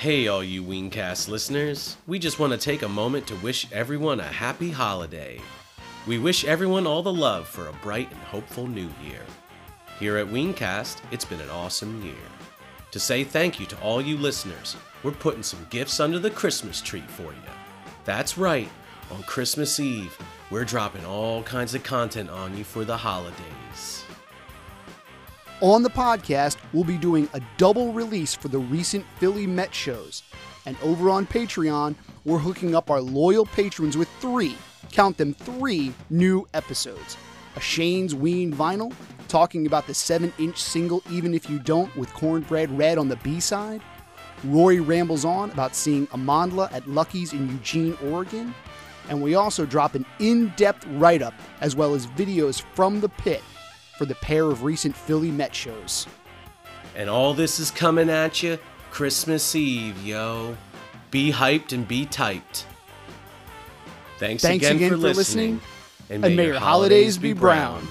Hey, all you Weencast listeners. We just want to take a moment to wish everyone a happy holiday. We wish everyone all the love for a bright and hopeful new year. Here at Weencast, it's been an awesome year. To say thank you to all you listeners, we're putting some gifts under the Christmas tree for you. That's right, on Christmas Eve, we're dropping all kinds of content on you for the holidays. On the podcast, we'll be doing a double release for the recent Philly Met shows. And over on Patreon, we're hooking up our loyal patrons with three, count them three, new episodes. A Shane's Ween vinyl, talking about the 7 inch single Even If You Don't with Cornbread Red on the B side. Rory rambles on about seeing Amandla at Lucky's in Eugene, Oregon. And we also drop an in depth write up as well as videos from the pit for the pair of recent Philly Met shows. And all this is coming at you Christmas Eve, yo. Be hyped and be typed. Thanks, Thanks again, again for, for listening, listening, and may your holidays be brown.